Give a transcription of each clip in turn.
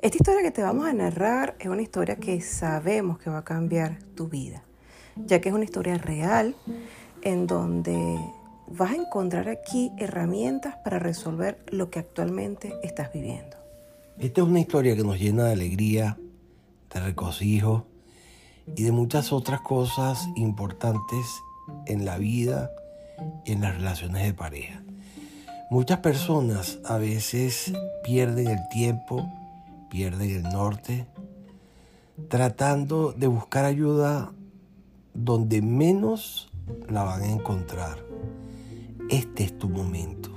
Esta historia que te vamos a narrar es una historia que sabemos que va a cambiar tu vida, ya que es una historia real en donde vas a encontrar aquí herramientas para resolver lo que actualmente estás viviendo. Esta es una historia que nos llena de alegría, de regocijo y de muchas otras cosas importantes en la vida y en las relaciones de pareja. Muchas personas a veces pierden el tiempo, pierden el norte, tratando de buscar ayuda donde menos la van a encontrar. Este es tu momento.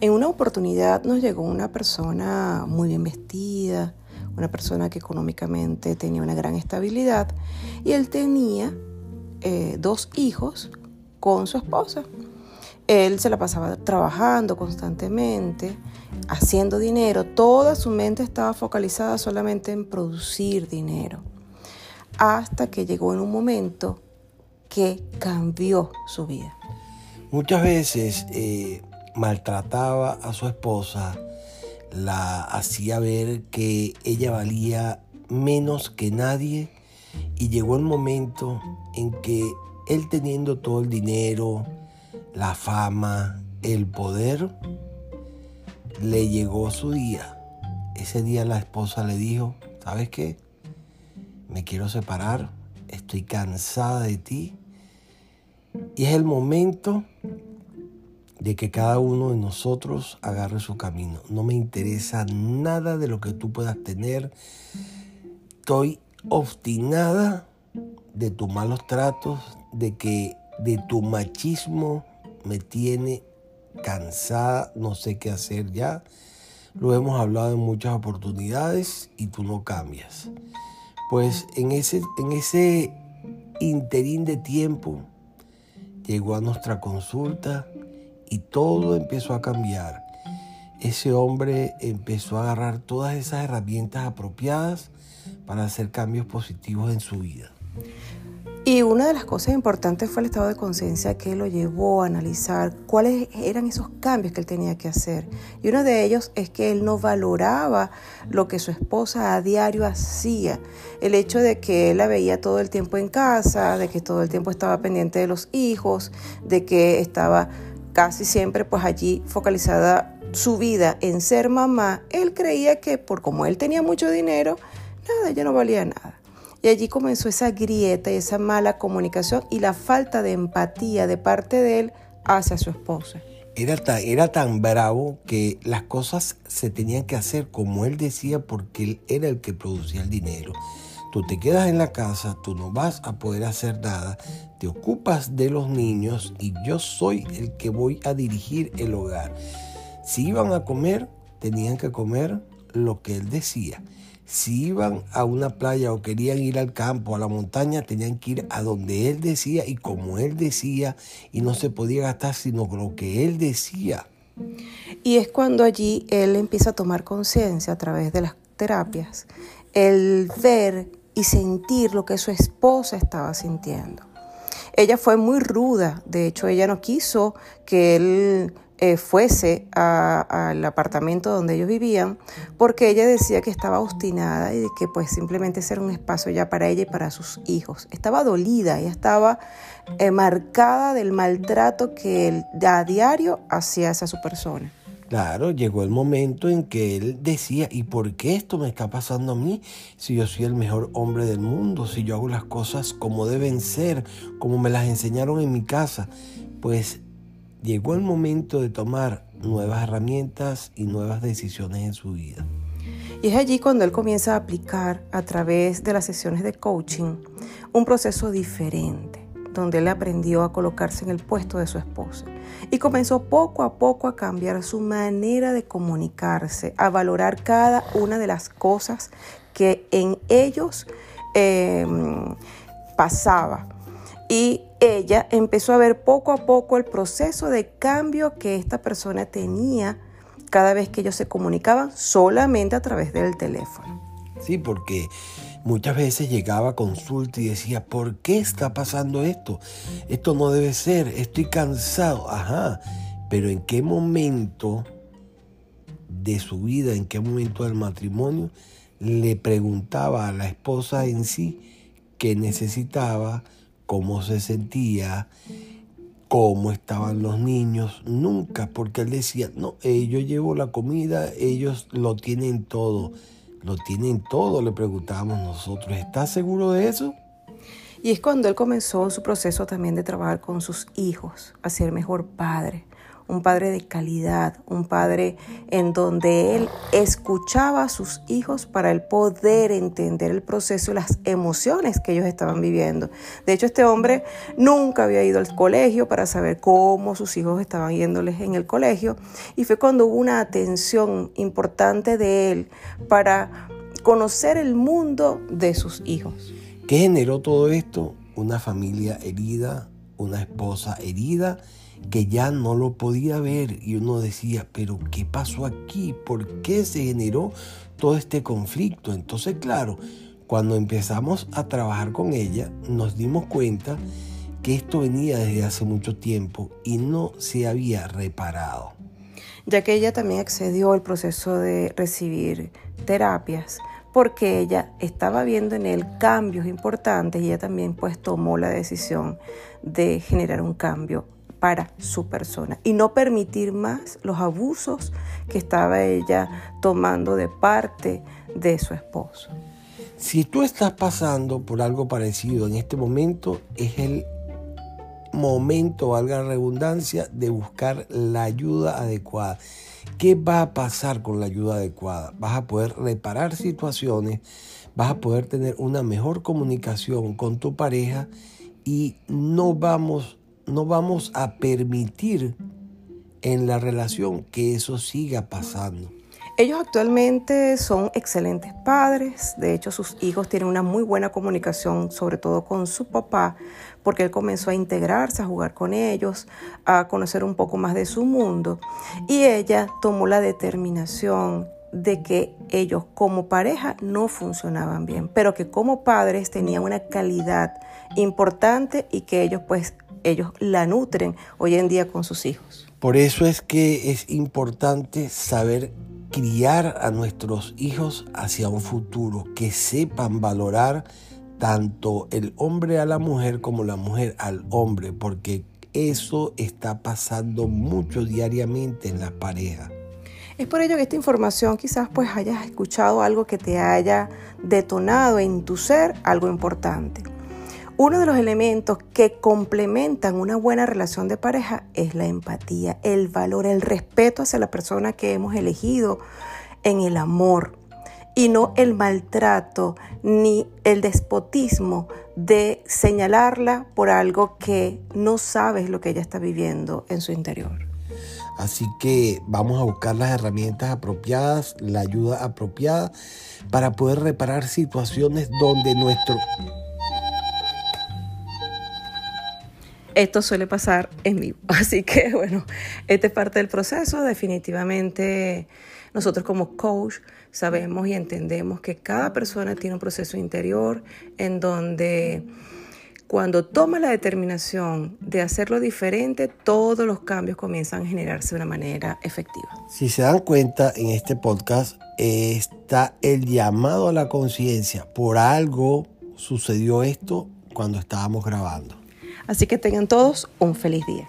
En una oportunidad nos llegó una persona muy bien vestida, una persona que económicamente tenía una gran estabilidad y él tenía eh, dos hijos con su esposa. Él se la pasaba trabajando constantemente, haciendo dinero, toda su mente estaba focalizada solamente en producir dinero, hasta que llegó en un momento que cambió su vida. Muchas veces eh, maltrataba a su esposa, la hacía ver que ella valía menos que nadie y llegó el momento en que él teniendo todo el dinero, la fama, el poder, le llegó su día. Ese día la esposa le dijo, ¿sabes qué? Me quiero separar, estoy cansada de ti. Y es el momento de que cada uno de nosotros agarre su camino. No me interesa nada de lo que tú puedas tener. Estoy obstinada de tus malos tratos, de que de tu machismo me tiene cansada, no sé qué hacer ya. Lo hemos hablado en muchas oportunidades y tú no cambias. Pues en ese, en ese interín de tiempo llegó a nuestra consulta y todo empezó a cambiar. Ese hombre empezó a agarrar todas esas herramientas apropiadas para hacer cambios positivos en su vida. Y una de las cosas importantes fue el estado de conciencia que lo llevó a analizar cuáles eran esos cambios que él tenía que hacer. Y uno de ellos es que él no valoraba lo que su esposa a diario hacía. El hecho de que él la veía todo el tiempo en casa, de que todo el tiempo estaba pendiente de los hijos, de que estaba casi siempre pues allí focalizada su vida en ser mamá, él creía que por como él tenía mucho dinero, nada, ya no valía nada. Y allí comenzó esa grieta y esa mala comunicación y la falta de empatía de parte de él hacia su esposa. Era tan, era tan bravo que las cosas se tenían que hacer como él decía porque él era el que producía el dinero. Tú te quedas en la casa, tú no vas a poder hacer nada, te ocupas de los niños y yo soy el que voy a dirigir el hogar. Si iban a comer, tenían que comer lo que él decía. Si iban a una playa o querían ir al campo, a la montaña, tenían que ir a donde él decía y como él decía y no se podía gastar sino lo que él decía. Y es cuando allí él empieza a tomar conciencia a través de las terapias, el ver y sentir lo que su esposa estaba sintiendo. Ella fue muy ruda, de hecho ella no quiso que él eh, fuese al apartamento donde ellos vivían, porque ella decía que estaba obstinada y que pues simplemente era un espacio ya para ella y para sus hijos. Estaba dolida, ella estaba eh, marcada del maltrato que él a diario hacía hacia su persona. Claro, llegó el momento en que él decía, ¿y por qué esto me está pasando a mí? Si yo soy el mejor hombre del mundo, si yo hago las cosas como deben ser, como me las enseñaron en mi casa, pues llegó el momento de tomar nuevas herramientas y nuevas decisiones en su vida. Y es allí cuando él comienza a aplicar a través de las sesiones de coaching un proceso diferente, donde él aprendió a colocarse en el puesto de su esposa y comenzó poco a poco a cambiar su manera de comunicarse, a valorar cada una de las cosas que en ellos eh, pasaba. Y ella empezó a ver poco a poco el proceso de cambio que esta persona tenía cada vez que ellos se comunicaban solamente a través del teléfono. Sí, porque muchas veces llegaba a consulta y decía, ¿por qué está pasando esto? Esto no debe ser, estoy cansado. Ajá, pero ¿en qué momento de su vida, en qué momento del matrimonio, le preguntaba a la esposa en sí qué necesitaba, cómo se sentía, cómo estaban los niños, nunca, porque él decía, no, eh, yo llevo la comida, ellos lo tienen todo, lo tienen todo, le preguntábamos nosotros, ¿estás seguro de eso? Y es cuando él comenzó su proceso también de trabajar con sus hijos, a ser mejor padre, un padre de calidad, un padre en donde él escuchaba a sus hijos para el poder entender el proceso y las emociones que ellos estaban viviendo. De hecho, este hombre nunca había ido al colegio para saber cómo sus hijos estaban yéndoles en el colegio y fue cuando hubo una atención importante de él para conocer el mundo de sus hijos. ¿Qué generó todo esto? Una familia herida, una esposa herida que ya no lo podía ver y uno decía, pero ¿qué pasó aquí? ¿Por qué se generó todo este conflicto? Entonces, claro, cuando empezamos a trabajar con ella, nos dimos cuenta que esto venía desde hace mucho tiempo y no se había reparado. Ya que ella también accedió al proceso de recibir terapias, porque ella estaba viendo en él cambios importantes y ella también pues tomó la decisión de generar un cambio para su persona y no permitir más los abusos que estaba ella tomando de parte de su esposo. Si tú estás pasando por algo parecido en este momento, es el momento, valga la redundancia, de buscar la ayuda adecuada. ¿Qué va a pasar con la ayuda adecuada? Vas a poder reparar situaciones, vas a poder tener una mejor comunicación con tu pareja y no vamos no vamos a permitir en la relación que eso siga pasando. Ellos actualmente son excelentes padres, de hecho sus hijos tienen una muy buena comunicación, sobre todo con su papá, porque él comenzó a integrarse, a jugar con ellos, a conocer un poco más de su mundo, y ella tomó la determinación de que ellos como pareja no funcionaban bien, pero que como padres tenían una calidad importante y que ellos pues ellos la nutren hoy en día con sus hijos. Por eso es que es importante saber criar a nuestros hijos hacia un futuro, que sepan valorar tanto el hombre a la mujer como la mujer al hombre, porque eso está pasando mucho diariamente en las parejas. Es por ello que esta información quizás pues hayas escuchado algo que te haya detonado en tu ser algo importante. Uno de los elementos que complementan una buena relación de pareja es la empatía, el valor, el respeto hacia la persona que hemos elegido en el amor y no el maltrato ni el despotismo de señalarla por algo que no sabes lo que ella está viviendo en su interior. Así que vamos a buscar las herramientas apropiadas, la ayuda apropiada para poder reparar situaciones donde nuestro esto suele pasar en vivo. Así que bueno, esta es parte del proceso. Definitivamente nosotros como coach sabemos y entendemos que cada persona tiene un proceso interior en donde cuando toma la determinación de hacerlo diferente, todos los cambios comienzan a generarse de una manera efectiva. Si se dan cuenta, en este podcast está el llamado a la conciencia. Por algo sucedió esto cuando estábamos grabando. Así que tengan todos un feliz día.